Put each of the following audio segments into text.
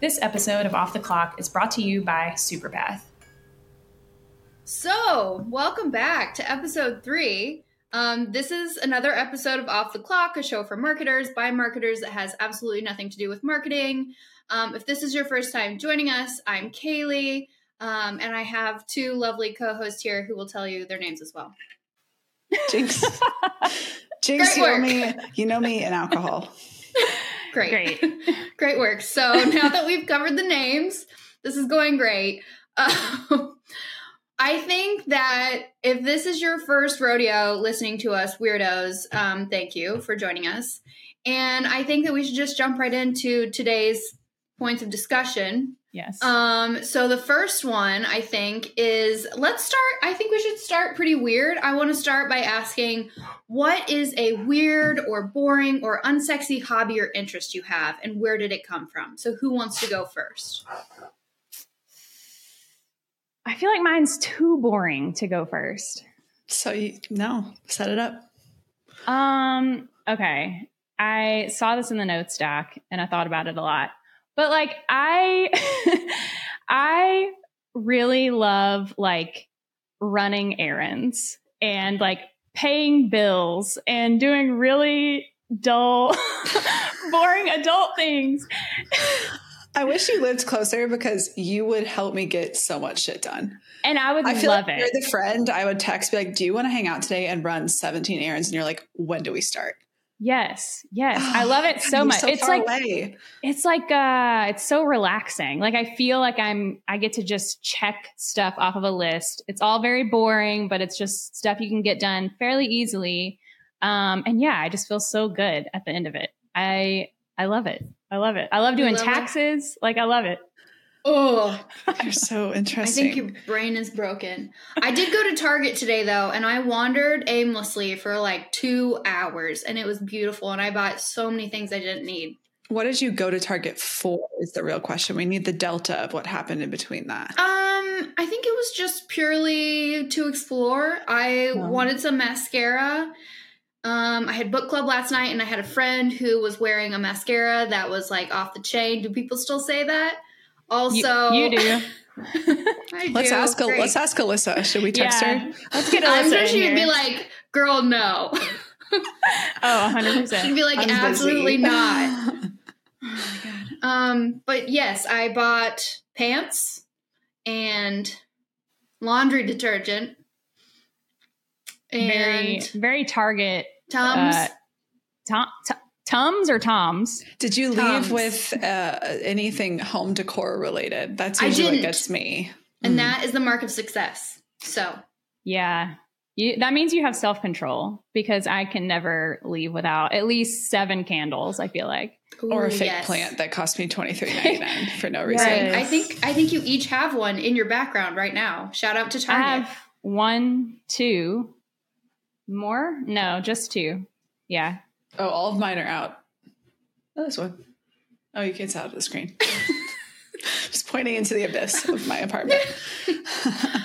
This episode of Off the Clock is brought to you by Superpath. So, welcome back to episode three. Um, this is another episode of Off the Clock, a show for marketers by marketers that has absolutely nothing to do with marketing. Um, if this is your first time joining us, I'm Kaleigh, um, and I have two lovely co hosts here who will tell you their names as well. Jinx. Jinx, you know me, you know me in alcohol. Great. Great. great work. So now that we've covered the names, this is going great. Um, I think that if this is your first rodeo listening to us, weirdos, um, thank you for joining us. And I think that we should just jump right into today's points of discussion. Yes. Um, so the first one I think is let's start. I think we should start pretty weird. I want to start by asking what is a weird or boring or unsexy hobby or interest you have, and where did it come from? So who wants to go first? I feel like mine's too boring to go first. So you no, set it up. Um, okay. I saw this in the notes stack and I thought about it a lot. But like I I really love like running errands and like paying bills and doing really dull boring adult things. I wish you lived closer because you would help me get so much shit done. And I would I feel love like it. you're the friend I would text, be like, "Do you want to hang out today and run 17 errands?" And you're like, "When do we start?" Yes. Yes. I love it so much. So it's like away. it's like uh it's so relaxing like i feel like i'm i get to just check stuff off of a list it's all very boring but it's just stuff you can get done fairly easily um and yeah i just feel so good at the end of it i i love it i love it i love doing love it? taxes like i love it Oh, you're so interesting. I think your brain is broken. I did go to Target today though, and I wandered aimlessly for like two hours, and it was beautiful. And I bought so many things I didn't need. what did you go to Target for? Is the real question. We need the delta of what happened in between that. Um, I think it was just purely to explore. I wanted some mascara. Um, I had book club last night, and I had a friend who was wearing a mascara that was like off the chain. Do people still say that? You- Also, you, do I Let's do. ask. Great. Let's ask Alyssa. Should we text yeah her? let's get Alyssa I'm sure she would be like, "Girl, no." oh 100% She'd be like, I'm busy. absolutely not. Um, but yes, I bought pants and laundry detergent very and very target Tums. uh, tom, t- tums or toms Did you leave with uh, anything home decor related? That's I usually what didn't. gets me. and Mm. that is the mark of success. So Yeah. You, that means you have self control because I can never leave without at least seven candles, I feel like. or a fake yes. plant that cost me twenty three ninety nine for no reason. Right. I think I think you each have one in your background right now. Shout out to I have one, two more? No, just two. Yeah. Oh, all of mine are out. Oh, this one. Oh, you can't see out of the screen. Just pointing into the abyss of my apartment.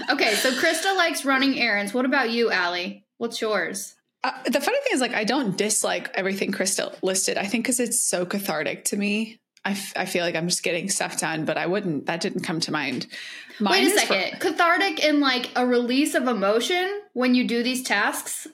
Okay, so Krista likes running errands. What about you, Allie? What's yours? Uh, the funny thing is, like, I don't dislike everything Krista listed. I think because it's so cathartic to me. I, f- I feel like I'm just getting stuff done, but I wouldn't. That didn't come to mind. Mine Wait a is for- second. Cathartic in like a release of emotion when you do these tasks?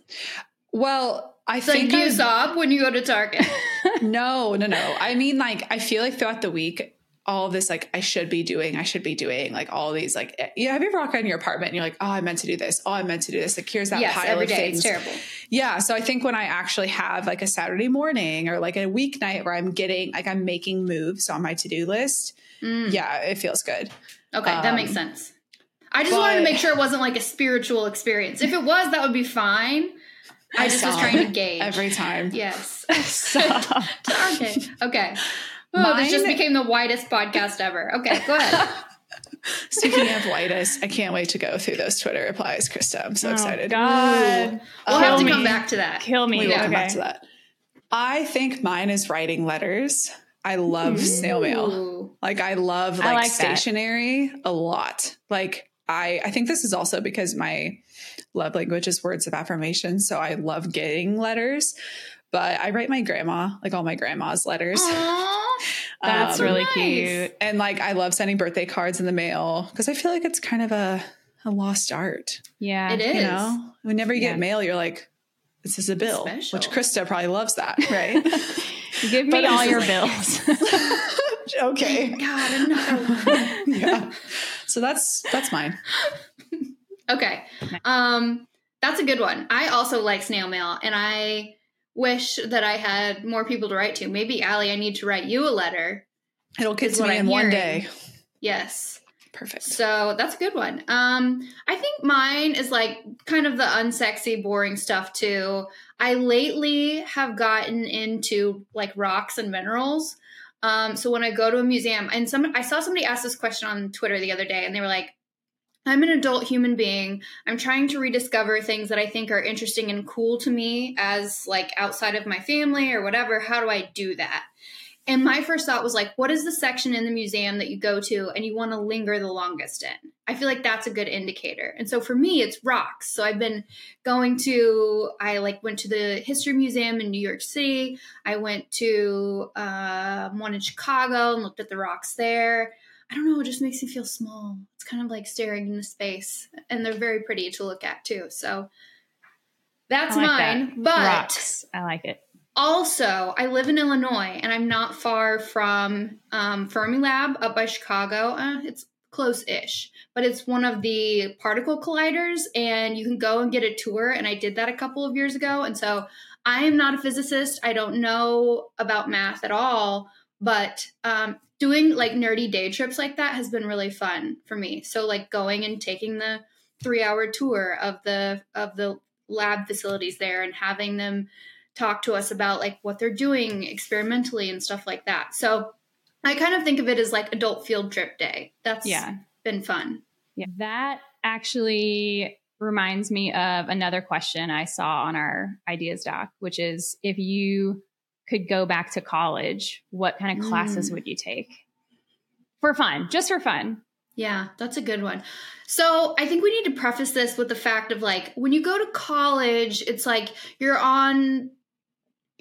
well, I like, think you I- sob when you go to Target? No, no, no. I mean, like, I feel like throughout the week, all this, like, I should be doing, I should be doing, like, all these, like, yeah. Have you ever walked around your apartment and you're like, oh, I meant to do this. Oh, I meant to do this. Like, here's that yes, pile of day. things. It's terrible. Yeah. So I think when I actually have like a Saturday morning or like a weeknight where I'm getting, like, I'm making moves on my to do list, Mm. yeah, it feels good. Okay, that Um, makes sense. I just wanted to make sure it wasn't like a spiritual experience. If it was, that would be fine. I just was trying to gauge. Every time. Yes. Stop. Target. Okay. Oh, this just became the whitest podcast ever. Okay, go ahead. Speaking of whitest, I can't wait to go through those Twitter replies, Krista. I'm so Oh, excited. God. We'll Um, have to me. come back to that. Kill me. We will okay. come back to that. I think mine is writing letters. I love snail mail. Like I love I like, like that. stationery a lot. Like I I think this is also because my love language is words of affirmation. So I love getting letters. But I write my grandma, like all my grandma's letters. Aw. That's Um, really nice. cute. and like I love sending birthday cards in the mail because I feel like it's kind of a a lost art. Yeah. It is. You know, whenever you Yeah. get mail, you're like, "This is a bill," Special. which Krista probably loves that, right? Give me But all your is bills. okay, God, another one. yeah. So that's that's mine. Okay. Um, that's a good one. I also like snail mail, and I wish that I had more people to write to. Maybe Allie, I need to write you a letter. It'll get to me in one day. Yes. Perfect. So that's a good one. Um, I think mine is like kind of the unsexy, boring stuff too. I lately have gotten into like rocks and minerals. Um, so when I go to a museum, and some I saw somebody ask this question on Twitter the other day, and they were like, I'm an adult human being. I'm trying to rediscover things that I think are interesting and cool to me as like outside of my family or whatever. How do I do that? And my first thought was like, what is the section in the museum that you go to and you want to linger the longest in? I feel like that's a good indicator. And so for me, it's rocks. So I've been going to, I like went to the History Museum in New York City. I went to um, one in Chicago and looked at the rocks there. I don't know, it just makes me feel small. It's kind of like staring into space. And they're very pretty to look at too. So that's like mine. that. But Rocks. I like it. also, I live in Illinois and I'm not far from um, Fermilab up by Chicago. Uh, it's close ish, but it's one of the particle colliders, and you can go and get a tour. And I did that a couple of years ago. And so I am not a physicist, I don't know about math at all, but um, doing like nerdy day trips like that has been really fun for me. So, like going and taking the three hour tour of the of the lab facilities there and having them talk to us about like what they're doing experimentally and stuff like that. So I kind of think of it as like adult field trip day. That's Yeah. been fun. Yeah. That actually reminds me of another question I saw on our ideas doc, which is if you could go back to college, what kind of classes Mm. would you take? For fun, just for fun. Yeah, that's a good one. So I think we need to preface this with the fact of like when you go to college, it's like you're on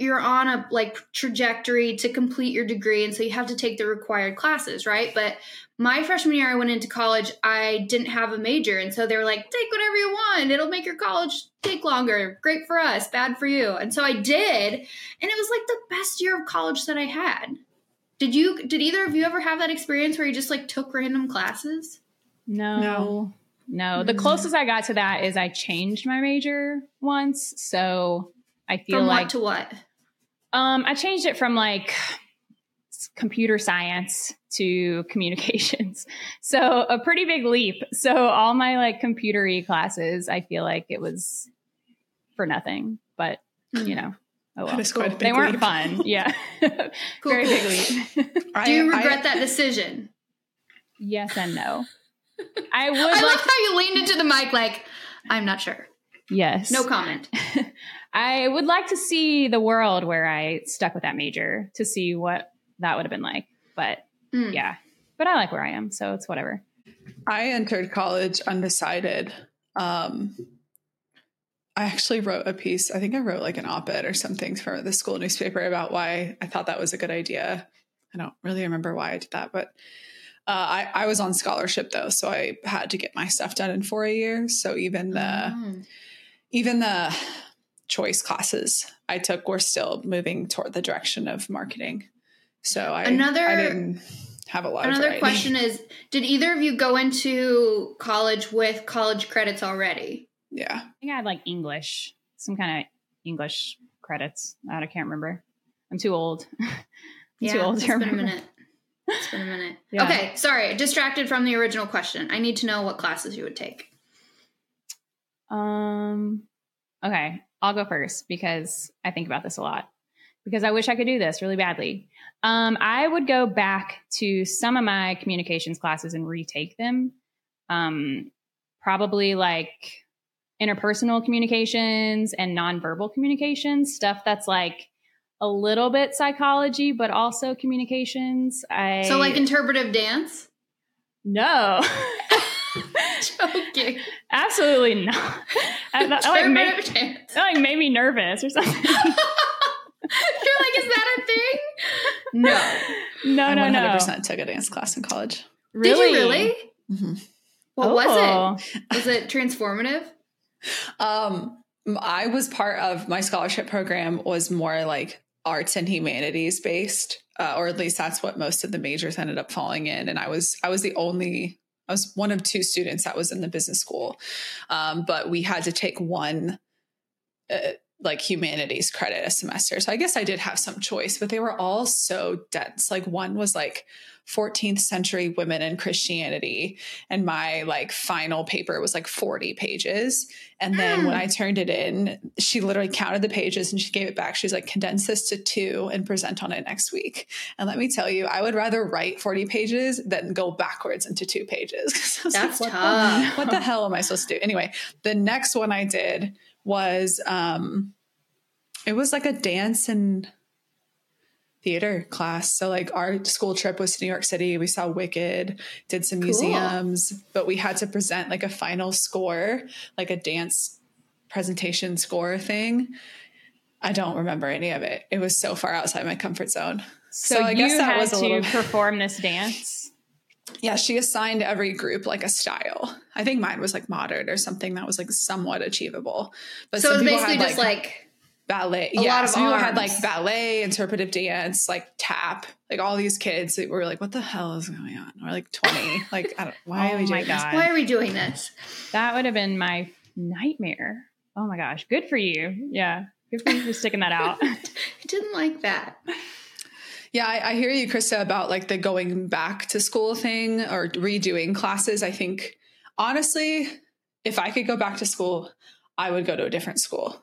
you're on a like trajectory to complete your degree and so you have to take the required classes, right? But my freshman year I went into college, I didn't have a major and so they were like, "Take whatever you want. It'll make your college take longer. Great for us, bad for you." And so I did, and it was like the best year of college that I had. Did you did either of you ever have that experience where you just like took random classes? No. No. No. The Mm. closest I got to that is I changed my major once. So I feel From like what to what? Um I changed it from like computer science to communications. So a pretty big leap. So all my like computery classes, I feel like it was for nothing. But you know, oh well. That is quite a big They weren't leap. fun. Yeah. Cool, Very big leap. I- Do you I- regret that decision? yes and no. I would I like love how you leaned into the mic like, I'm not sure. yes. No comment. I would like to see the world where I stuck with that major to see what that would have been like. But Mm. yeah, but I like where I am, so it's whatever. I entered college undecided. Um, I actually wrote a piece. I think I wrote like an op-ed or something for the school newspaper about why I thought that was a good idea. I don't really remember why I did that, but uh, I, I was on scholarship though, so I had to get my stuff done in four years. So even the Oh. even the choice classes I took were still moving toward the direction of marketing. So I Another- I didn't have a lot Another variety. question is Did either of you go into college with college credits already? Yeah. I think I had like English, some kind of English credits. I can't remember. I'm too old. I'm yeah, too old it's to been a minute. It's been a minute. Yeah. Okay, sorry, distracted from the original question. I need to know what classes you would take. Um, okay, I'll go first because I think about this a lot because I wish I could do this really badly. Um, I would go back to some of my communications classes and retake them. Um, probably like interpersonal communications and nonverbal communications, stuff that's like a little bit psychology, but also communications. I So, like interpretive dance? no, Joking. absolutely not. I, that, like, dance. that like made me nervous or something. You're like, is that a thing? No. No, I no, 100% no. took a dance class in college. Really? Did you really? hmm What was Oh. it? Was it transformative? Um, I was part of my scholarship program was more like arts and humanities based, uh, or at least that's what most of the majors ended up falling in. And I was I was the only I was one of two students that was in the business school, um, but we had to take one. Uh, like humanities credit a semester. So I guess I did have some choice, but they were all so dense. Like one was like 14th century women and Christianity. And my like final paper was like 40 pages. And then when Mm. I turned it in, she literally counted the pages and she gave it back. She's like, condense this to two and present on it next week. And let me tell you, I would rather write 40 pages than go backwards into two pages. That's what the- tough. what the hell am I supposed to do? Anyway, the next one I did was um it was like a dance and theater class. So like our school trip was to New York City. We saw Wicked, did some Cool. museums, but we had to present like a final score, like a dance presentation score thing. I don't remember any of it. It was so far outside my comfort zone. So, So I you guess that had was a to little- perform this dance. Yeah, she assigned every group like a style. I think mine was like modern or something that was like somewhat achievable. But so it was basically had, just like ballet. a yeah, lot of some people had like ballet, interpretive dance, like tap. Like all these kids that were like, "What the hell is going on?" We're like twenty. like, I don't, why Oh are we oh my doing this? Why are we doing this? That would have been my nightmare. Oh my gosh. Good for you. Yeah. Good for you for sticking that out. I didn't like that. Yeah, I, I hear you, Krista, about like the going back to school thing or redoing classes. I think honestly, if I could go back to school, I would go to a different school.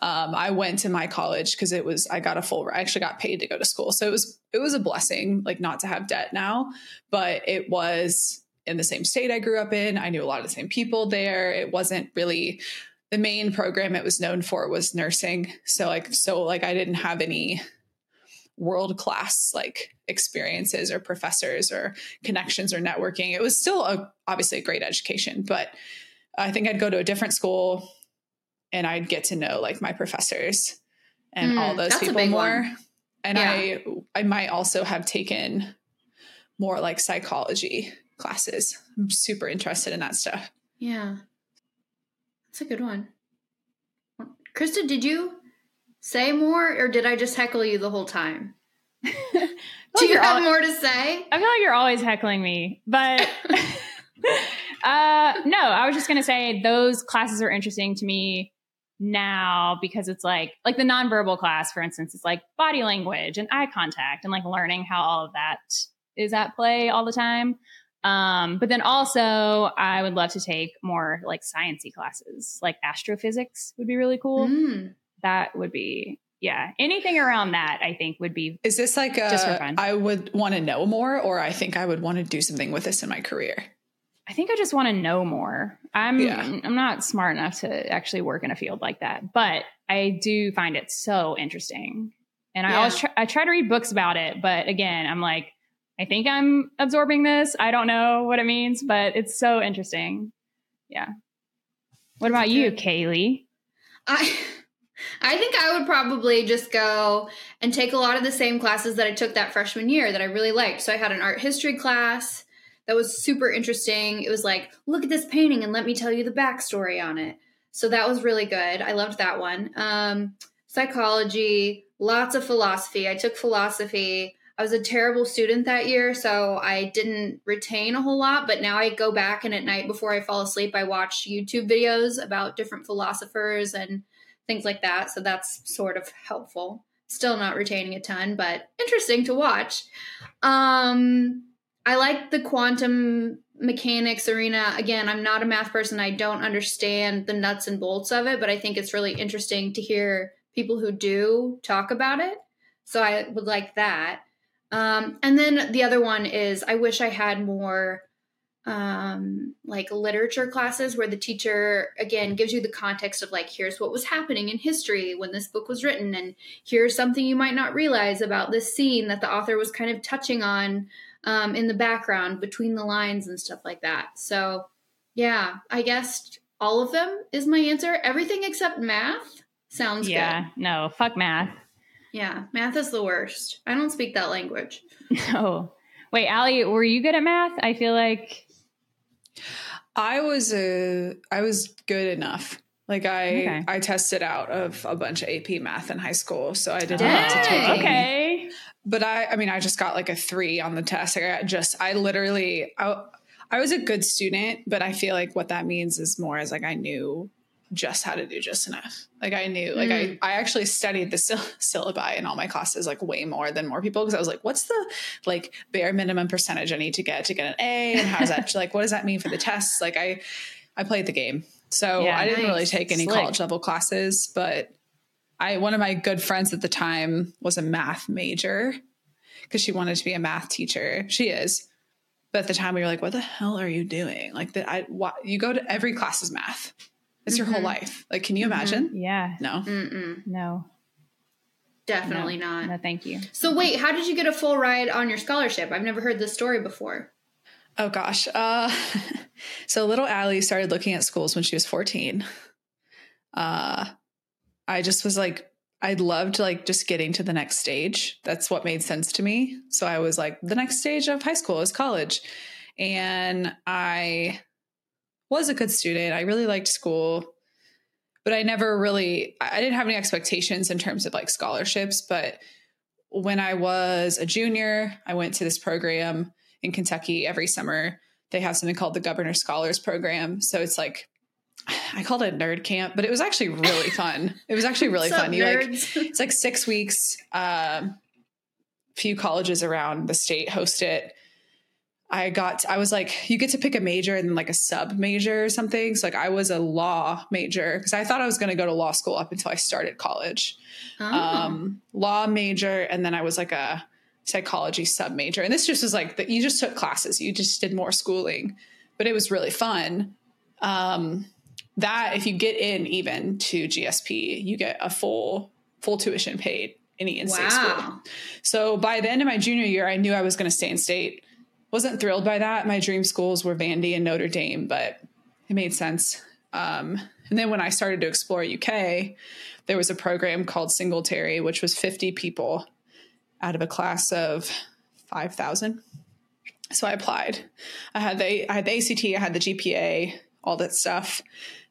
Um, I went to my college because it was I got a full. I actually got paid to go to school, so it was it was a blessing, like not to have debt now. But it was in the same state I grew up in. I knew a lot of the same people there. It wasn't really the main program it was known for was nursing. So like so like I didn't have any world class like experiences or professors or connections or networking. It was still a obviously a great education, but I think I'd go to a different school and I'd get to know like my professors and Mm, all those people more. one. And Yeah. I I might also have taken more like psychology classes. I'm super interested in that stuff. Yeah. That's a good one. Krista, did you say more or did I just heckle you the whole time? Do like you have more to say? I feel like you're always heckling me, but uh, no, I was just gonna say those classes are interesting to me now because it's like like the nonverbal class, for instance, it's like body language and eye contact and like learning how all of that is at play all the time. Um, but then also, I would love to take more like sciency classes, like astrophysics would be really cool. Mm. That would be yeah, anything around that I think would be Is this like Just for a fun. I would want to know more or I think I would want to do something with this in my career? I think I just want to know more. I'm Yeah. I'm not smart enough to actually work in a field like that, but I do find it so interesting. And I Yeah. always try, I try to read books about it, but again, I'm like I think I'm absorbing this. I don't know what it means, but it's so interesting. Yeah. What about you, Kaleigh? I I think I would probably just go and take a lot of the same classes that I took that freshman year that I really liked. So I had an art history class that was super interesting. It was like, look at this painting and let me tell you the backstory on it. So that was really good. I loved that one. Um, psychology, lots of philosophy. I took philosophy. I was a terrible student that year, so I didn't retain a whole lot. But now I go back and at night before I fall asleep, I watch YouTube videos about different philosophers and things like that. So that's sort of helpful. Still not retaining a ton, but interesting to watch. Um, I like the quantum mechanics arena. Again, I'm not a math person. I don't understand the nuts and bolts of it, but I think it's really interesting to hear people who do talk about it. So I would like that. Um, and then the other one is I wish I had more um, like literature classes where the teacher again gives you the context of like here's what was happening in history when this book was written and here's something you might not realize about this scene that the author was kind of touching on um, in the background between the lines and stuff like that so yeah i guess all of them is my answer everything except math sounds yeah, no, fuck math. Yeah, math is the worst. I don't speak that language. Oh, wait, Allie, were you good at math? I feel like I was a I was good enough. Like I Okay. I tested out of a bunch of AP math in high school, so I didn't have to take okay. But I I mean I just got like a three on the test. I got just I literally I, I was a good student, but I feel like what that means is more as like I knew just how to do just enough. Like I knew like Mm. I I actually studied the syll- syllabi in all my classes like way more than more people because I was like what's the like bare minimum percentage I need to get to get an A and how's that like what does that mean for the tests? Like I I played the game. So Yeah, I didn't really take any Slick. college level classes, but I one of my good friends at the time was a math major because she wanted to be a math teacher. She is. But at the time we were like, what the hell are you doing? Like that I why, you go to every class is math. It's your whole Mhm. life. Like can you Mhm. imagine? Yeah. No. Mm-mm, No. definitely no, not. No, thank you. So wait, how did you get a full ride on your scholarship? I've never heard this story before. Oh gosh. Uh, so little Allie started looking at schools when she was 14. Uh, I just was like, I loved like just getting to the next stage. That's what made sense to me. So I was like, the next stage of high school is college. And I was a good student. I really liked school, but I never really, I didn't have any expectations in terms of like scholarships. But when I was a junior, I went to this program in Kentucky every summer. They have something called the Governor Scholars Program. So it's like I called it nerd camp, but it was actually really fun. It was actually really fun. You like it's like six weeks. Um, few colleges around the state host it. I got I was like, you get to pick a major and then like a sub major or something. So like I was a law major because I thought I was going to go to law school up until I started college Oh. um, law major, and then I was like a psychology sub major. And this just was like that you just took classes, you just did more schooling, but it was really fun. Um, that if you get in even to GSP, you get a full full tuition paid any in-state school. So by the end of my junior year, I knew I was going to stay in state. Wasn't thrilled by that. My dream schools were Vandy and Notre Dame, but it made sense. Um, and then when I started to explore UK, there was a program called Singletary, which was 50 people out of a class of 5,000. So I applied. I had the I had the ACT, I had the GPA, all that stuff,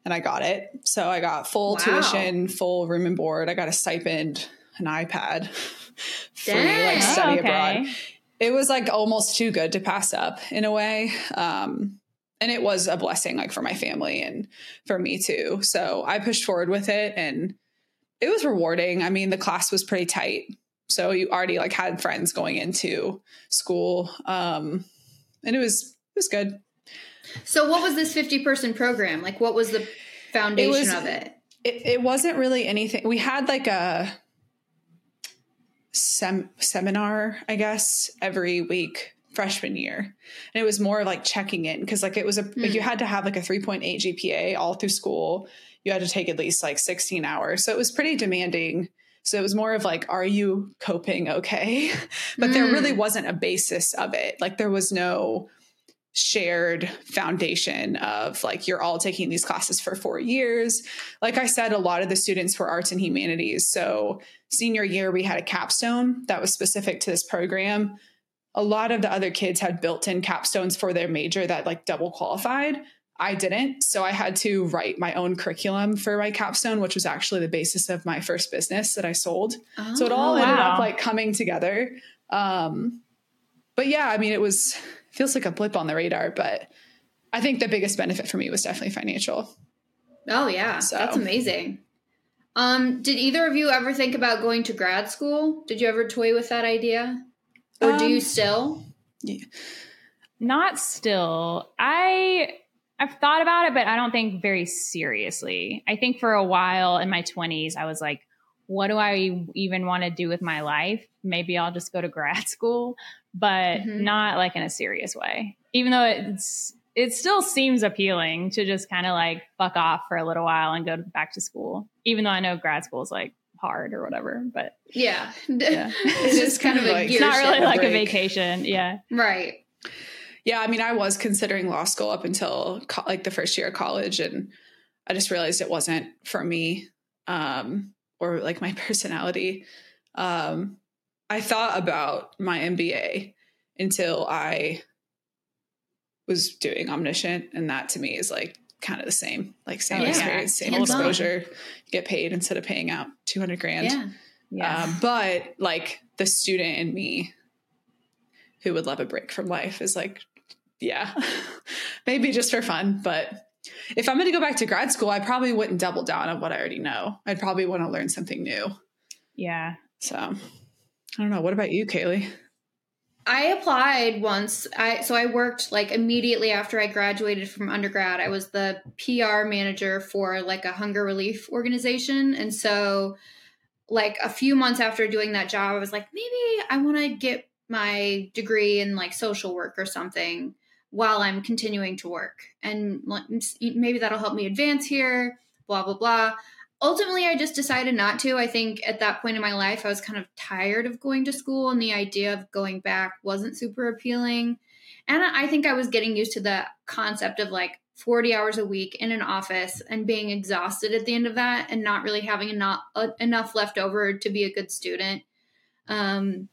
and I got it. So I got full Wow. tuition, full room and board. I got a stipend, an iPad, free Dang. like Oh, study okay. abroad it was like almost too good to pass up in a way um and it was a blessing like for my family and for me too. So i pushed forward with it and it was rewarding. I mean the class was pretty tight. So you already like had friends going into school um and it was it was good. So what was this 50 person program? Like what was the foundation was- of it? it, it wasn't really anything. We had like a sem- seminar i guess every week freshman year. And it was more like checking in because like it was a like you had to have like a 3.8 gpa all through school. You had to take at least like 16 hours. So it was pretty demanding. So it was more of like are you coping okay? But there Mm. really wasn't a basis of it. Like there was no shared foundation of like you're all taking these classes for four years. Like i said a lot of the students were arts and humanities. So senior year we had a capstone that was specific to this program. A lot of the other kids had built-in capstones for their major that like double qualified. I didn't. So i had to write my own curriculum for my capstone which was actually the basis of my first business that i sold. So it all Oh, ended up like coming together. Um but yeah i mean it was feels like a blip on the radar but i think the biggest benefit for me was definitely financial Oh yeah, So- that's amazing. Um, did either of you ever think about going to grad school? Did you ever toy with that idea, or do you Um, still? Not still. I I've thought about it, but I don't think very seriously. I think for a while in my 20s, I was like, what do I even want to do with my life? Maybe I'll just go to grad school, but Mhm. not like in a serious way. Even though it's it still seems appealing to just kind of like fuck off for a little while and go back to school. Even though I know grad school is like hard or whatever, but Yeah, yeah. it's just kind of a like- it's not really shift. like a vacation. Yeah. right. yeah i mean i was considering law school up until co- like the first year of college and i just realized it wasn't for me um or like my personality Um, I thought about my MBA until I was doing Omniscient, and that to me is like kind of the same, like same Oh, yeah. experience, same Hands-on. exposure. You get paid instead of paying out two hundred grand. Yeah. Yeah. Um, but like the student in me who would love a break from life is like, yeah, maybe just for fun. But if I'm going to go back to grad school, I probably wouldn't double down on what I already know. I'd probably want to learn something new. yeah. So I don't know. What about you, Kaleigh? I applied once. I so I worked like immediately after I graduated from undergrad. I was the PR manager for like a hunger relief organization, and so like a few months after doing that job, I was like, maybe I want to get my degree in like social work or something while I'm continuing to work, and maybe that'll help me advance here. Blah blah blah ultimately i just decided not to. I think at that point in my life i was kind of tired of going to school and the idea of going back wasn't super appealing. And i think i was getting used to the concept of like 40 hours a week in an office and being exhausted at the end of that and not really having enough, uh, enough left over to be a good student. Um,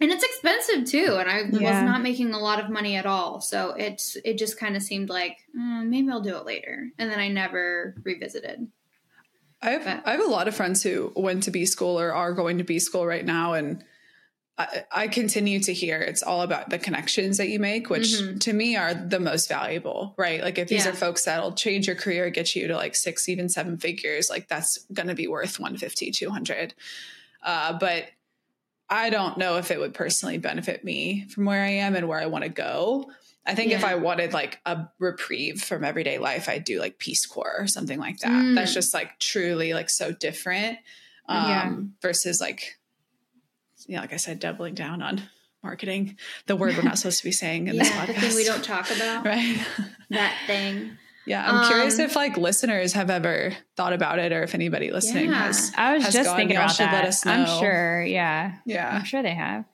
and it's expensive too and i Yeah. was not making a lot of money at all. So it's it just kind of seemed like "Mm, maybe i'll do it later. And then i never revisited I have, But- I have a lot of friends who went to B school or are going to B school right now. And I, I continue to hear it's all about the connections that you make, which Mhm. to me are the most valuable, right? Like if these Yeah. are folks that'll change your career, get you to like six, even seven figures, like that's going to be worth 150, 200. Uh, but I don't know if it would personally benefit me from where I am and where I want to go. I think if I wanted like a reprieve from everyday life, I'd do like Peace Corps or something like that. Mm. That's just like truly like so different um, Yeah. versus like, yeah, like I said, doubling down on marketing, the word we're not supposed to be saying in this podcast. the thing we don't talk about. right. That thing. yeah. I'm curious Um, if like listeners have ever thought about it or if anybody listening Yeah. has. I was has just gone. thinking Y'all about should that. let us I'm sure. Yeah. Yeah. I'm sure they have.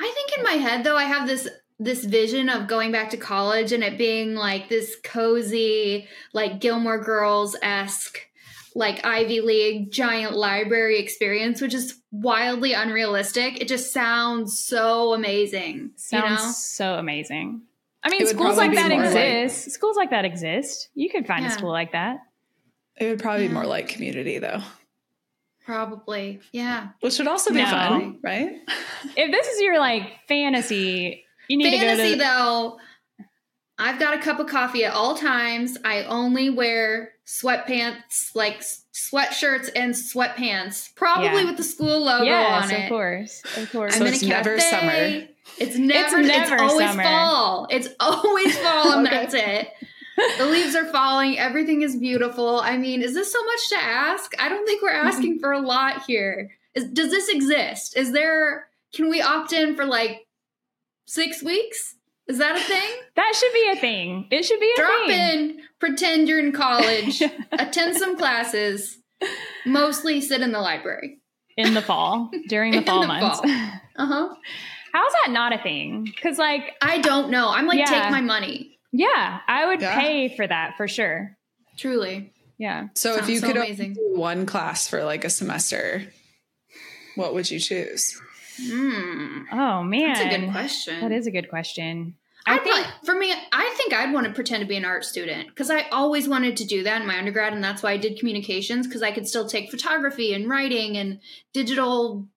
I think in my head though, I have this this vision of going back to college and it being like this cozy, like Gilmore Girls esque, like Ivy League giant library experience, which is wildly unrealistic. It just sounds so amazing. Sounds you know? so amazing. I mean, schools like that more like- exist. schools like that exist. You could find a school like that. It would probably be more like community though, Probably. Yeah. which would also be No. fun, right? If this is your like fantasy, you need Fantasy to go to though, I've got a cup of coffee at all times. I only wear sweatpants, like sweatshirts and sweatpants, probably Yeah. with the school logo Yes, on it. of course. Of course. I'm So in a it's never summer. It's never. It's, never always summer. fall. It's always fall, and Okay. that's it. The leaves are falling. Everything is beautiful. I mean, is this so much to ask? I don't think we're asking for a lot here. Is, does this exist? Is there? Can we opt in for like six weeks? Is that a thing? that should be a thing. It should be a Drop thing. in, pretend you're in college, attend some classes, mostly sit in the library. in the fall during the In fall the months. Uh huh. How's that not a thing? Because like, I don't know. I'm like, Yeah. take my money. yeah, I would Yeah. pay for that for sure. Truly. Yeah. So if you so could only amazing. do one class for like a semester, what would you choose? Hmm. Oh man, That's a good question. That is a good question. I I think think for me, I think I'd want to pretend to be an art student because I always wanted to do that in my undergrad, and that's why I did communications because I could still take photography and writing and digital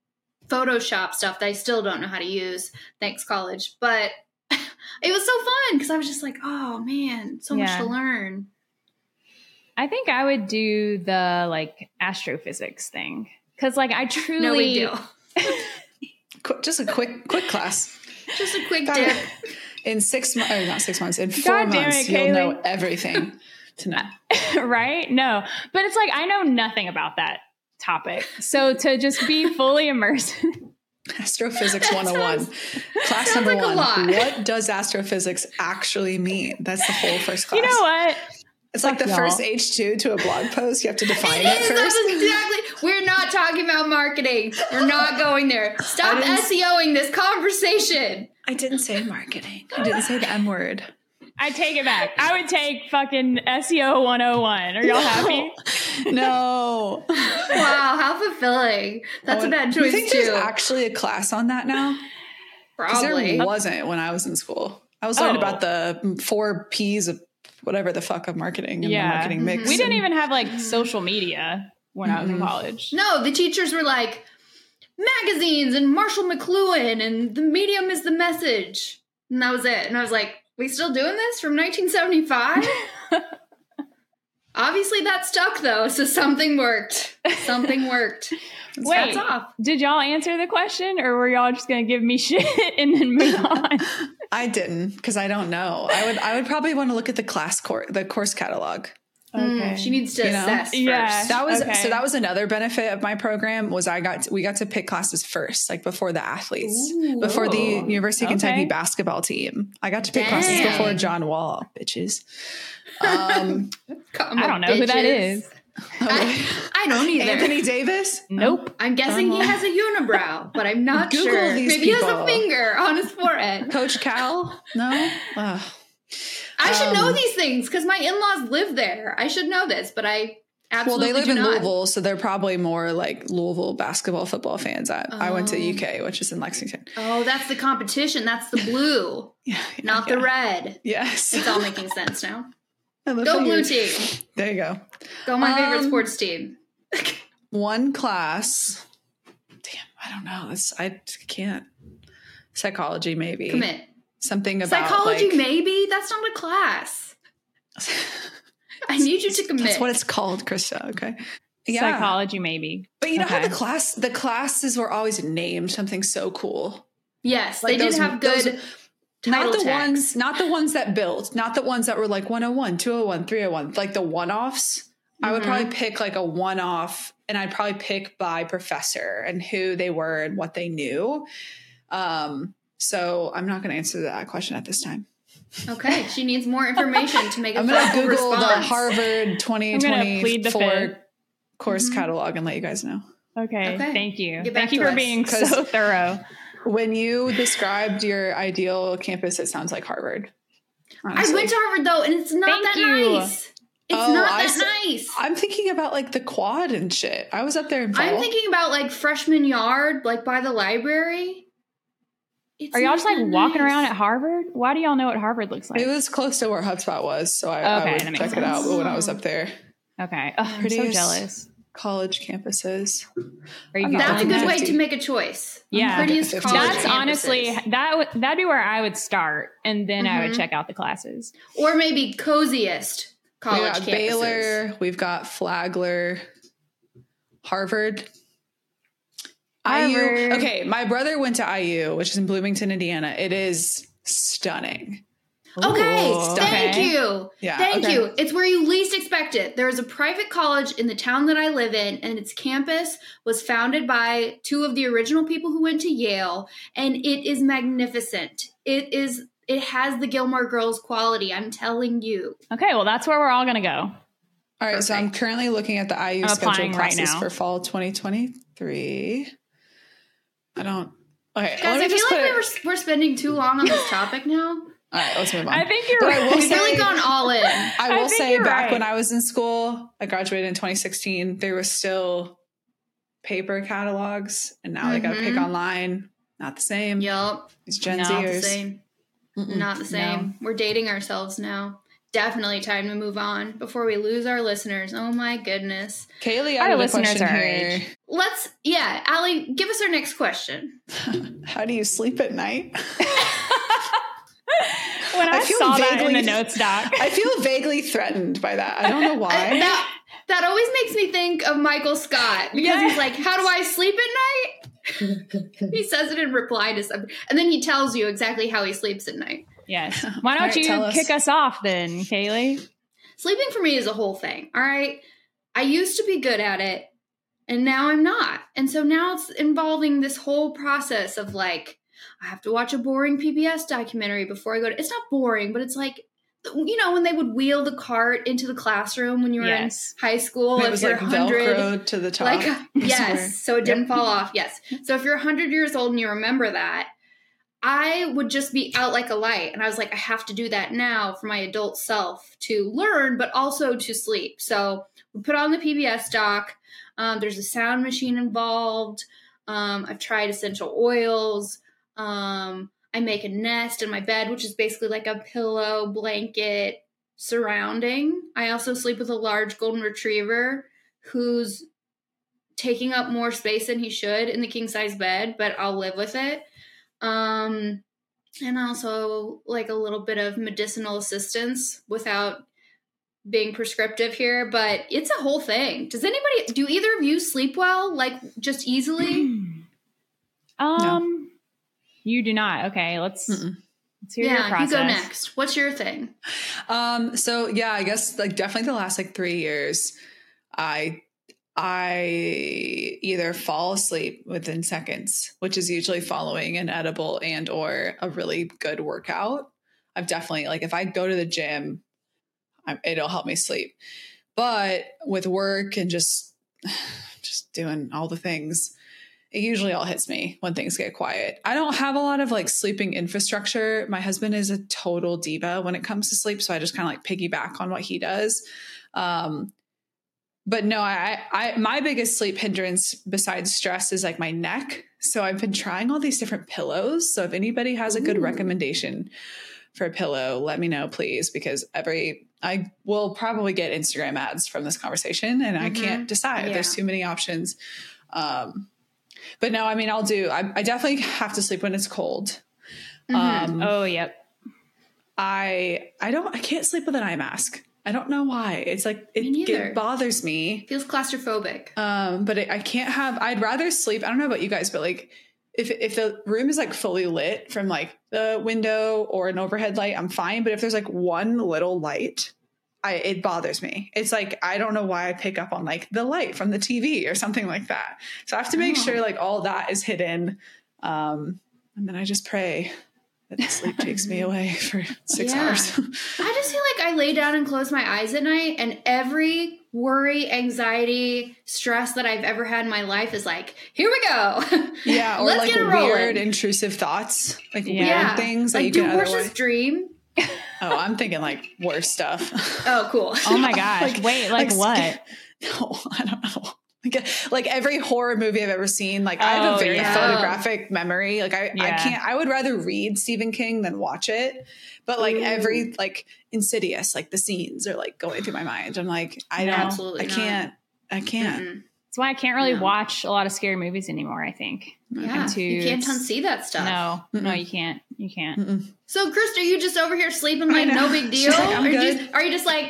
Photoshop stuff that I still don't know how to use. Thanks, college, but it was so fun because I was just like, oh man, so much to learn. I think I would do the like astrophysics thing because like I truly No deal. Qu- Just a quick, quick class. Just a quick dip. In six months, or oh, not six months, in four God months, it, you'll know everything tonight. right? No, but it's like I know nothing about that topic, so to just be fully immersed. Astrophysics That 101. sounds- class number like a one. lot. What does astrophysics actually mean? That's the whole first class. you know what? It's like the y'all. first H2 to a blog post. You have to define It it, is, first. exactly. We're not talking about marketing. We're not going there. Stop I didn't- SEOing this conversation. I didn't say marketing. I didn't say the M word. I take it back. I would take fucking SEO 101. Are y'all happy? No. Wow, how fulfilling. That's a oh, bad Do you choice think too. there's actually a class on that now? Because Probably. there wasn't when I was in school. I was learning Oh. about the four P's of whatever the fuck of marketing and Yeah. the marketing mix. We didn't and- even have like social media when I was in Mhm. college. No, the teachers were like, magazines and Marshall McLuhan and the medium is the message. And that was it. And I was like, we still doing this from 1975? Obviously that stuck though, so something worked. Something worked. Wait, off. did y'all answer the question or were y'all just going to give me shit and then move on? I didn't because I don't know. I would I would probably want to look at the class course the course catalog. Mm, she needs to You know? assess first. Yeah. That was Okay. so that was another benefit of my program was I got to, we got to pick classes first, like before the athletes, Ooh. before the University of Kentucky Okay. basketball team. I got to pick classes before John Wall, bitches. Um, I don't know who that bitches. is. I, I don't either. Anthony Davis. Nope. I'm guessing he Uh-huh. has a unibrow, but I'm not Google sure. Maybe he has a finger on his forehead. Coach Cal? No. Ugh. I should know Um, these things because my in-laws live there. I should know this, but I absolutely Well, they live do in not. Louisville, so they're probably more like Louisville basketball football fans. I, I went to Oh. UK, which is in Lexington. Oh, that's the competition. That's the blue, Yeah, yeah, not yeah. the red. Yes. It's all making sense now. I love Go how blue team. There you go. Go my favorite Um, sports team. One class. Damn, I don't know. It's I can't. Psychology, maybe. Commit. Something about Psychology, like, maybe? That's not a class. I need you to commit. That's what it's called, Krista. Okay. Yeah. Psychology, maybe. But you know how the class the classes were always named something so cool. yes, Like they did those- have good those- title not the tags. ones not the ones that built, not the ones that were like 101, 201, 301, like the one-offs. I would Mhm. probably pick like a one-off and I'd probably pick by professor and who they were and what they knew. Um so I'm not going to answer that question at this time. Okay, she needs more information to make a I'm going to thoughtful Google the. Harvard plead the 2024 fifth. course Mhm. catalog and let you guys know. Okay. Okay. Thank you. Get Thank you for us. being 'Cause- so thorough. When you described your ideal campus, it sounds like Harvard. I went to Harvard though, and it's not Thank that you. nice. It's Oh, not that s- nice. I'm thinking about like the quad and shit. I was up there in fall. I'm thinking about like freshman yard, like by the library. It's Are y'all just like that walking around at Harvard? Why do y'all know what Harvard looks like? it was close to where HubSpot was, so I, Okay, I that would makes check it out. when I was up there, okay. Oh, I'm so jealous. College campuses. Are you That's a good way to make a choice. Yeah. prettiest college That's honestly that would that'd be where I would start, and then I would Mhm. check out the classes. or maybe coziest college we got campuses. Baylor. We've got Flagler, Harvard. Harvard. IU. Okay, my brother went to IU, which is in Bloomington, Indiana. It is stunning. Okay, Ooh, thank okay. you. Yeah. Thank okay. you. It's where you least expect it. There is a private college in the town that I live in, and its campus was founded by two of the original people who went to Yale, and it is magnificent. It is. It has the Gilmore Girls quality. I'm telling you. Okay, well that's where we're all gonna go. All right, so I'm currently looking at the IU I'm scheduled applying right classes now. for fall 2023. I don't. Okay, Guys, let I me feel just like put we it- were, we're spending too long on this topic now. All right, let's move on. I think you're But right. We've really gone all in. I I will think say, back right. when I was in school, I graduated in 2016. There was still paper catalogs, and now they got to pick mm-hmm. online. Not the same. Yup. It's Gen Not Not the Zers. same. Mm-mm. Not the same. We're dating ourselves now. Definitely time to move on before we lose our listeners. Oh my goodness. Kaleigh, Our I have a listeners question are our here. Let's, yeah, Allie, give us our next question. How do you sleep at night? when I, I feel saw that in vaguely- the notes doc, I feel vaguely threatened by that. I don't know why. that, that always makes me think of Michael Scott because Yeah. he's like, How do I sleep at night? he says it in reply to something. And then he tells you exactly how he sleeps at night. yes. Why don't right, you tell us. kick us off then, Kaleigh? Sleeping for me is a whole thing. All right. I used to be good at it and now I'm not. And so now it's involving this whole process of like, I have to watch a boring PBS documentary before I go to. It's not boring, but it's like, you know, when they would wheel the cart into the classroom when you were Yes. in high school. It was like 100, Velcro to the top. like I yes, so it didn't Yep. fall off. Yes. So if you're 100 years old and you remember that, I would just be out like a light. And I was like, I have to do that now for my adult self to learn, but also to sleep. So we put on the PBS doc. Um, there's a sound machine involved. Um, I've tried essential oils. Um, I make a nest in my bed, which is basically like a pillow blanket surrounding. I also sleep with a large golden retriever who's taking up more space than he should in the king size bed, but I'll live with it. Um, and also like a little bit of medicinal assistance without being prescriptive here, but it's a whole thing. Does anybody do either of you sleep well, like just easily? um, you do not. Okay, let's Mm-mm. let's hear your yeah, you go next. What's your thing? Um, so yeah, I guess like definitely the last like three years, I I either fall asleep within seconds, which is usually following an edible and or a really good workout. I've definitely like if I go to the gym, I, it'll help me sleep. But with work and just just doing all the things, it usually all hits me when things get quiet. I don't have a lot of like sleeping infrastructure. My husband is a total diva when it comes to sleep, so I just kind of like piggyback on what he does. Um, but no, I, I, my biggest sleep hindrance besides stress is like my neck. So I've been trying all these different pillows. So if anybody has a good Ooh. recommendation for a pillow, let me know, please, because every I will probably get Instagram ads from this conversation, and I Mhm. can't decide. Yeah. There's too many options. Um, but no, I mean, I'll do. I, I definitely have to sleep when it's cold. Mhm. Um, Oh, yep. I I don't. I can't sleep with an eye mask. I don't know why. It's like it, Me it bothers me. Feels claustrophobic. Um, but I I can't have. I'd rather sleep. I don't know about you guys, but like if if the room is like fully lit from like the window or an overhead light, I'm fine. But if there's like one little light, I it bothers me. It's like I don't know why I pick up on like the light from the TV or something like that. So I have to make Oh. sure like all that is hidden. Um, and then I just pray that sleep takes me away for six Yeah. hours. I just feel like I lay down and close my eyes at night, and every worry, anxiety, stress that I've ever had in my life is like, here we go. yeah, or Let's like it rolling. weird intrusive thoughts, like Yeah. weird things that you do horses dream? Oh, I'm thinking like worse stuff. Oh, cool. Oh my gosh. Like- Wait, like, like what? sca- No, I don't know. Like, uh, like every horror movie I've ever seen, like I have Oh, a very yeah. photographic memory. Like I, I can't. I would rather read Stephen King than watch it. But like Ooh. every like Insidious, like the scenes are like going through my mind. I'm like, I don't. Absolutely I not. can't. I can't. Mm-mm. That's why I can't really No. watch a lot of scary movies anymore, I think. Yeah, too- you can't unsee that stuff. No, no, Mm-mm. you can't. You can't. Mm-mm. So, Chris, are you just over here sleeping like no big deal? Like, or you are you just like,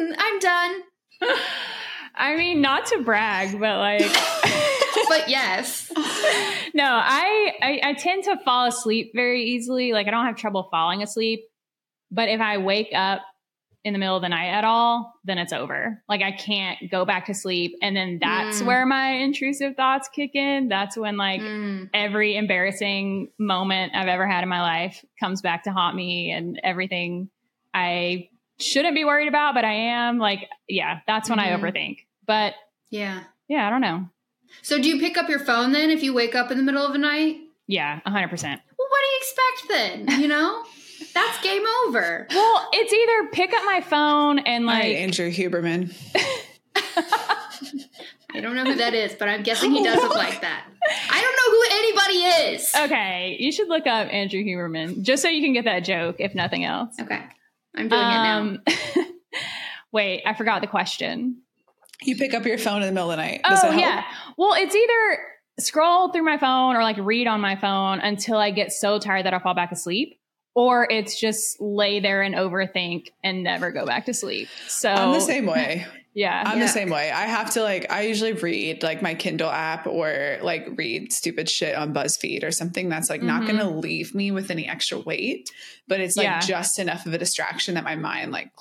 mm, I'm done? I mean, not to brag, but like, But yes. no, I, I I tend to fall asleep very easily. Like, I don't have trouble falling asleep, but if I wake up in the middle of the night at all, then it's over. Like, I can't go back to sleep, and then that's Mm. where my intrusive thoughts kick in. That's when like Mm. every embarrassing moment I've ever had in my life comes back to haunt me and everything I shouldn't be worried about, but I am. Like, yeah, that's when I Mhm. overthink. But Yeah. yeah, I don't know. So, do you pick up your phone then if you wake up in the middle of the night? Yeah, 100%. Well, what do you expect then? You know, that's game over. Well, it's either pick up my phone and Hi, like, Andrew Huberman. I don't know who that is, but I'm guessing he does look like that. I don't know who anybody is. okay, you should look up Andrew Huberman just so you can get that joke, if nothing else. Okay, I'm doing it now. Um, wait, I forgot the question. You pick up your phone in the middle of the night. Does oh yeah. Well, it's either scroll through my phone or like read on my phone until I get so tired that I fall back asleep, or it's just lay there and overthink and never go back to sleep. So I'm the same way. Yeah. I'm Yeah. the same way. I have to like I usually read like my Kindle app or like read stupid shit on BuzzFeed or something that's like not Mhm. going to leave me with any extra weight, but it's like Yeah. just enough of a distraction that my mind like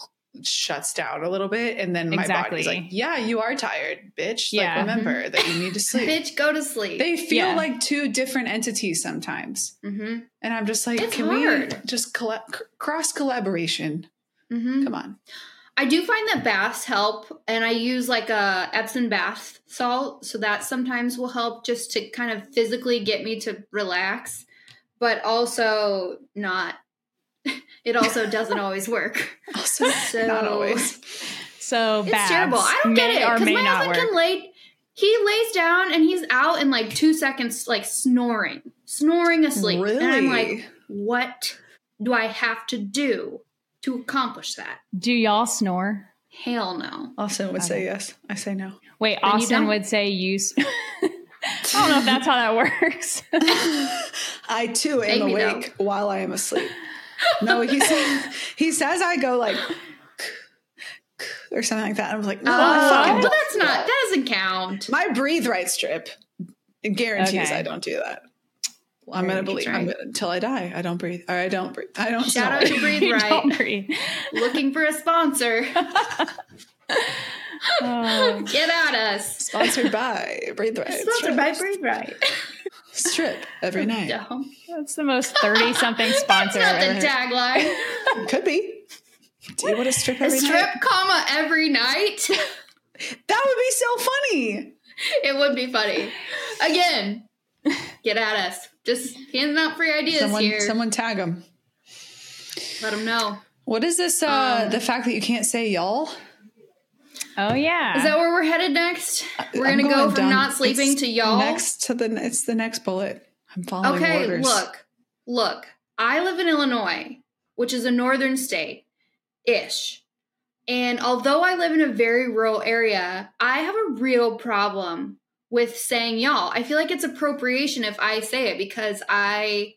shuts down a little bit and then my body's Exactly. like, "Yeah, you are tired, bitch. Yeah. Like remember that you need to sleep." Bitch, go to sleep. They feel Yeah. like two different entities sometimes. mm-hmm. And I'm just like, It's can hard. we just colla- c- cross collaboration? Mm-hmm. Come on. I do find that baths help, and I use like a Epsom bath salt, so that sometimes will help just to kind of physically get me to relax. but also not. It also doesn't always work. Also, So not always. So bad. It's babs terrible. I don't get it because my husband work. can lay. He lays down and he's out in like two seconds, like snoring, snoring asleep. Really? And I'm like, what do I have to do to accomplish that? Do y'all snore? Hell no. Austin would say yes. I say no. Wait, Then Austin would say you. s- I don't know if that's how that works. I too am awake while I am asleep. No, he says he says I go like or something like that. I was like, no, Oh, fucking well, that's not. that. That doesn't count. My breathe right strip guarantees Okay. I don't do that. I'm gonna believe I'm right. gonna, until I die. I don't breathe. Or I don't breathe. I don't Shout out to Breathe Right. breathe. Looking for a sponsor. Oh. Get at us. Sponsored by Breathe Right. Sponsored by Breathe Right. Strip every night. Dumb. That's the most 30 something sponsor That's I've not the ever heard. tagline. Could be. Do you want to strip A every strip, night? comma every night. That would be so funny. it would be funny. Again, get at us. Just handing out free ideas Someone, here. someone tag them. Let them know. What is this? Uh, Um, the fact that you can't say y'all. Oh, yeah. Is that where we're headed next? We're I'm gonna go from down- not sleeping it's to y'all. Next to the it's the next bullet. I'm following okay, orders. look, look. I live in Illinois, which is a northern state, ish. And although I live in a very rural area, I have a real problem with saying y'all. I feel like it's appropriation if I say it because I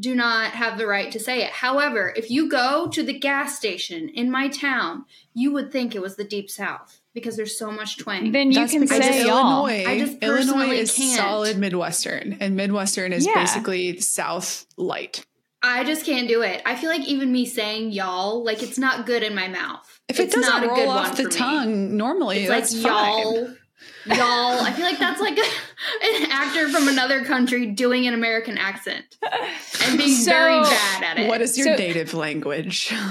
do not have the right to say it. However, if you go to the gas station in my town, you would think it was the deep south because there's so much twang. Then you That's can say y'all. Illinois. I just Illinois is can't. solid Midwestern, and Midwestern is Yeah. basically South light. I just can't do it. I feel like even me saying y'all, like it's not good in my mouth. If it's it doesn't not a roll good off the for me. tongue normally, It's that's like fine. Y'all, y'all. I feel like that's like an actor from another country doing an American accent and being So, very bad at it. What is your So- native language?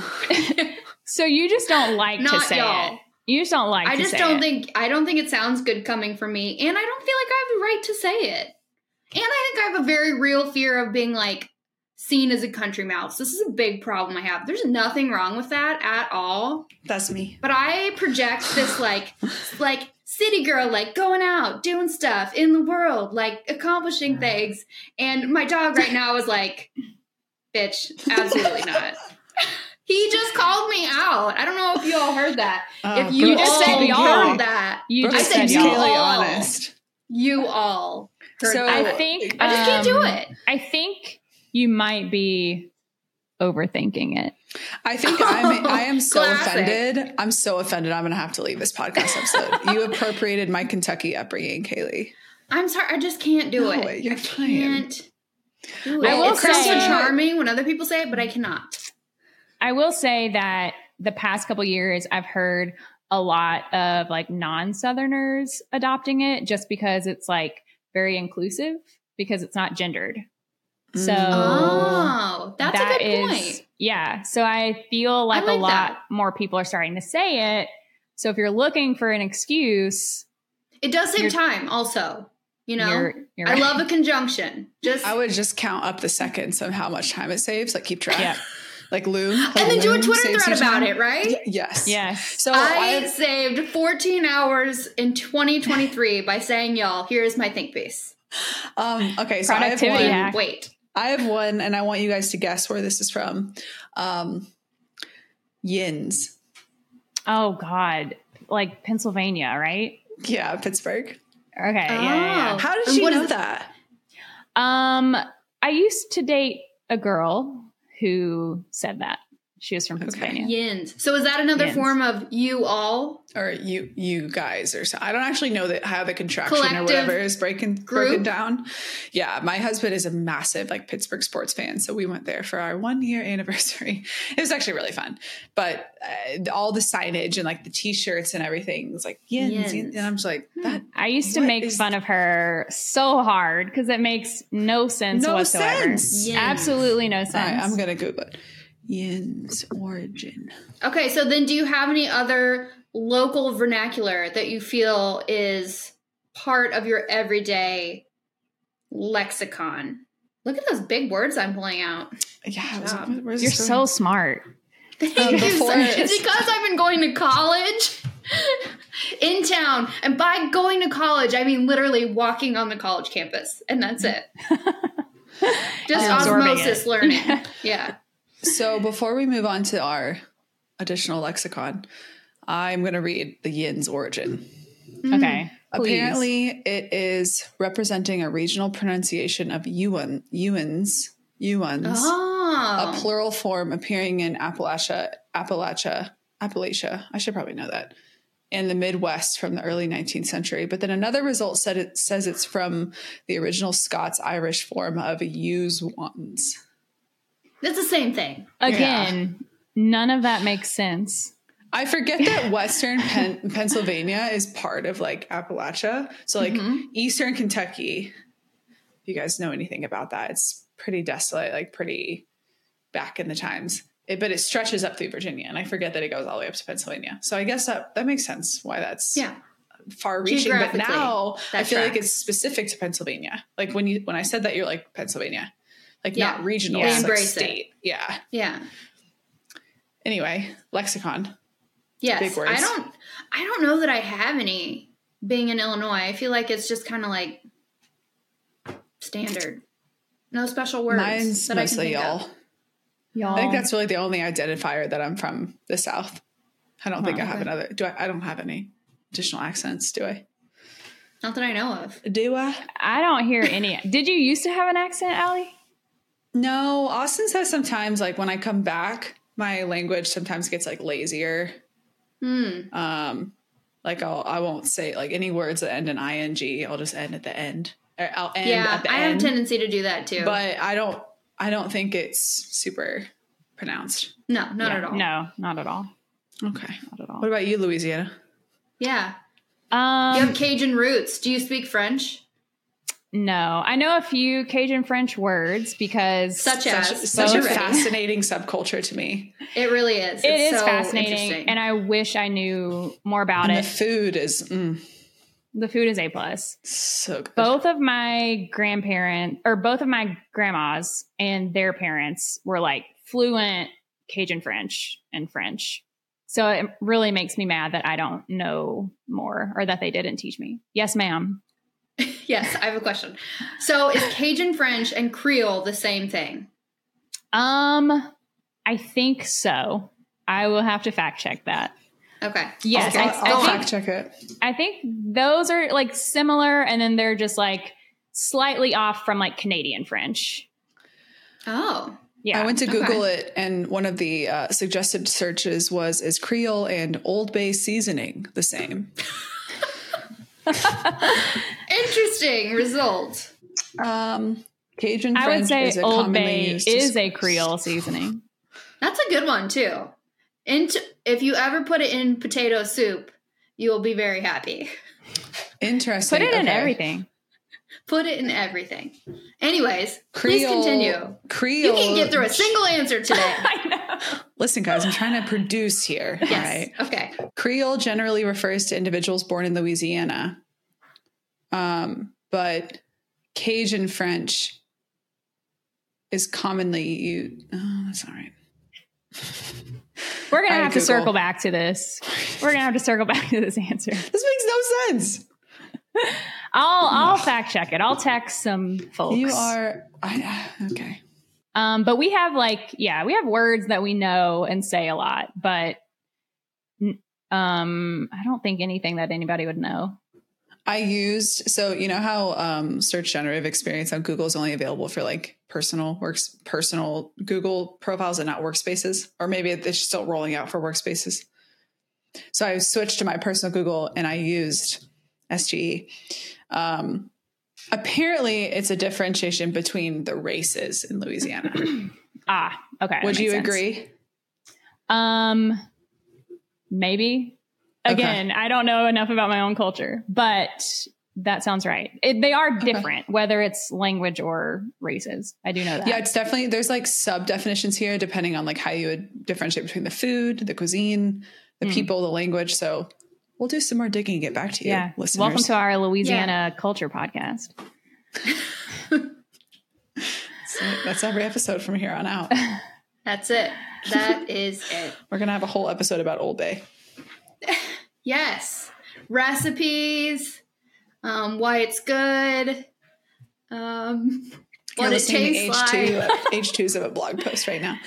So you just don't like to say y'all. it. You just don't like I to just say don't it. think I don't think it sounds good coming from me, and I don't feel like I have the right to say it. And I think I have a very real fear of being like seen as a country mouse. This is a big problem I have. There's nothing wrong with that at all. That's me. But I project this like like city girl, like going out, doing stuff in the world, like accomplishing things. And my dog right now is like, bitch, absolutely not. He just called me out. I don't know if you all heard that. Uh, if you Brooke just is said keeping y'all Kaleigh- heard that, You Brooke just said said y'all. Kaleigh honest. you all heard So- that. I think I just can't do um, it. I think you might be overthinking it. I think I'm. I am so Classic. offended. I'm so offended. I'm going to have to leave this podcast episode. you appropriated my Kentucky upbringing, Kaleigh. I'm sorry, I just can't do No, it. you're I fine. can't do it. I will it sounds so say- charming when other people say it, but I cannot. I will say that the past couple years, I've heard a lot of like non Southerners adopting it just because it's like very inclusive because it's not gendered. So Oh, that's that a good is- point. Yeah. So I feel like, like a lot that. more people are starting to say it. So if you're looking for an excuse, It does save time, also. You know, you're, you're I love a conjunction. Just I would just count up the seconds of how much time it saves. Like keep track. Yeah. Like Loon. like and then do a Twitter thread about time. it, right? Yes. Yes. So I I, saved 14 hours in 2023 by saying y'all. Here's my think piece. um okay, so I have Productivity one. hack. Wait, I have one, and I want you guys to guess where this is from. Um, Yins. Oh God. Like Pennsylvania, right? Yeah, Pittsburgh. Okay. Yeah, yeah, yeah. Oh. How did she what know is- that? Um, I used to date a girl who said that she was from Pennsylvania. yins. So is that another Yins. form of you all? Or you, you guys, or so. I don't actually know that how the contraction or whatever is breaking broken down. Yeah, my husband is a massive like Pittsburgh sports fan, so we went there for our one year anniversary. It was actually really fun, but uh, all the signage and like the T-shirts and everything was like Yins, Yins. Yins. and I'm just like that. I used to make is- fun of her so hard because it makes no sense No whatsoever. sense. Yins. Absolutely no sense. All right, I'm gonna Google it. Yins origin. Okay, so then do you have any other local vernacular that you feel is part of your everyday lexicon? Look at those big words I'm pulling out. Yeah, I was like, job. where's You're this so going? smart. Thank Um, you so much. It's because I've been going to college in town. And by going to college, I mean literally walking on the college campus. And that's it. Just osmosis it. learning. Yeah. So before we move on to our additional lexicon, I'm going to read the yin's origin. Mm-hmm. Okay. Please. Apparently, it is representing a regional pronunciation of Yuan, Yuans, Yuans, a Oh. plural form appearing in Appalachia, Appalachia, Appalachia. I should probably know that. In the Midwest from the early 19th century, but then another result said it says it's from the original Scots Irish form of use ones. It's the same thing. Again, none of that makes sense. I forget that Western Pen- Pennsylvania is part of like Appalachia. So like Mhm. Eastern Kentucky, if you guys know anything about that, it's pretty desolate, like pretty back in the times. It, but it stretches up through Virginia, and I forget that it goes all the way up to Pennsylvania. So I guess that that makes sense why that's Yeah. far reaching. But now I that feel like it's specific to Pennsylvania. Like when you when I said that, you're like Pennsylvania, like Yeah. not regional, We it's like embrace it. state. Yeah. Yeah. Anyway, lexicon. Yes. Big words. I don't I don't know that I have any being in Illinois. I feel like it's just kind of like standard. No special words. Mine's that I can mostly think y'all. of. Y'all. I think that's really the only identifier that I'm from the South. I don't think Huh. I have another. Do I? I don't have any additional accents. Do I? Not that I know of. Do I? I don't hear any. Did you used to have an accent, Allie? No. Austin says sometimes, like when I come back, my language sometimes gets like lazier. Hmm. Um, like I'll I won't say like any words that end in ing. I'll just end at the end. Or I'll end Yeah, at the I have a tendency to do that too. but I don't. I don't think it's super pronounced. no, not Yeah, at all. No, not at all. Okay. Not at all. What about you, Louisiana? Yeah. Um, You have Cajun roots. Do you speak French? No, I know a few Cajun French words because Such Such, as such a you ready? fascinating subculture to me. It really is. it It's so fascinating, and I wish I knew more about And the food is mm, the food is a plus. so good. Both of my grandparents, or both of my grandmas and their parents, were like fluent Cajun French and French. So it really makes me mad that I don't know more or that they didn't teach me. Yes, ma'am. Yes, I have a question. So is Cajun French and Creole the same thing? Um, I think so. I will have to fact check that. Okay. Yes, I'll, I, I'll I think fact check it. I think those are like similar, and then they're just like slightly off from like Canadian French. Oh. Yeah, I went to okay. Google it, and one of the uh, suggested searches was "Is Creole and Old Bay seasoning the same?" Interesting result. Um, Cajun I French would say is a Old commonly Bay used is a Creole seasoning. That's a good one too. Into if you ever put it in potato soup, you will be very happy. Interesting. Put it in everything. Put it in everything. Anyways, please continue. Creole. You can't get through a single answer today. I know. Listen, guys, I'm trying to produce here. yes. All right. Okay. Creole generally refers to individuals born in Louisiana. Um, but Cajun French is commonly used. Oh, that's all right. We're gonna I have to circle back to this. We're gonna have to circle back to this answer. This makes no sense. I'll I'll fact check it. I'll text some folks. You are I, okay. Um, but we have like, yeah, we have words that we know and say a lot, but um, I don't think anything that anybody would know. I used so you know how um, search generative experience on Google is only available for like personal works personal Google profiles and not workspaces, or maybe it's still rolling out for workspaces. So I switched to my personal Google and I used SGE. Um, apparently, it's a differentiation between the races in Louisiana. Ah, okay. Would you sense. agree? Um, maybe. Okay. Again, I don't know enough about my own culture, but that sounds right. It, they are Okay. different, whether it's language or races. I do know that. Yeah, it's definitely there's like sub definitions here depending on like how you would differentiate between the food, the cuisine, the Mm. people, the language. So we'll do some more digging and get back to you, yeah. listeners. Welcome to our Louisiana culture podcast. That's every episode from here on out. That's it. That is it. We're gonna have a whole episode about Old Bay. Yes. Recipes, um, why it's good, um, You're what it tastes to H2, like. uh, H2's of a blog post right now.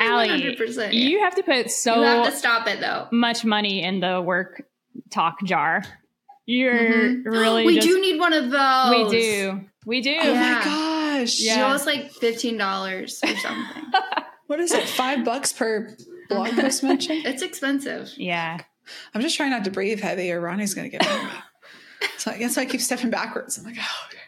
Allie, 100%. you have to put You so have to stop it though. much money in the work talk jar. You're Mhm. really we just- do need one of those. we do we do Oh Yeah. my gosh. Yeah. She owes like fifteen dollars or something. What is it? Five bucks per blog post mention? it's expensive. yeah I'm just trying not to breathe heavy or Ronnie's gonna get mad at me. So I guess I keep stepping backwards. I'm like, oh okay.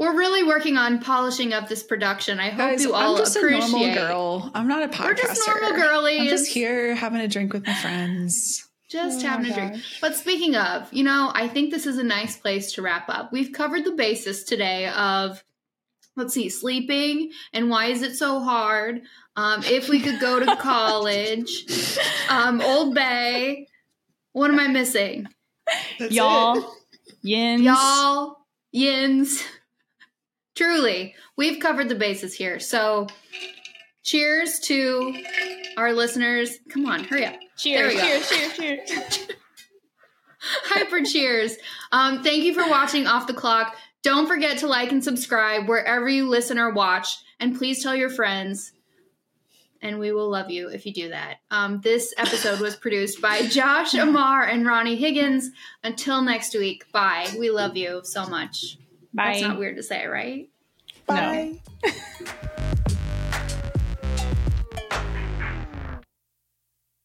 We're really working on polishing up this production. I hope Guys, you all I'm just appreciate. a normal girl. I'm not a podcaster. We're just normal girlies. I'm just here having a drink with my friends. Just Oh having my a drink. But speaking of, you know, I think this is a nice place to wrap up. We've covered the basis today of, let's see, sleeping and why is it so hard? Um, if we could go to college, um, Old Bay. What am I missing? That's y'all it. yins Y'all, yins. Truly, we've covered the bases here. So, cheers to our listeners. Come on, hurry up. Cheers cheers cheers cheers Hyper cheers. Um, thank you for watching Off the Clock. Don't forget to like and subscribe wherever you listen or watch. And please tell your friends. And we will love you if you do that. Um, this episode was produced by Josh Amar and Ronnie Higgins. Until next week, bye. We love you so much. bye That's not weird to say, right? Bye. No.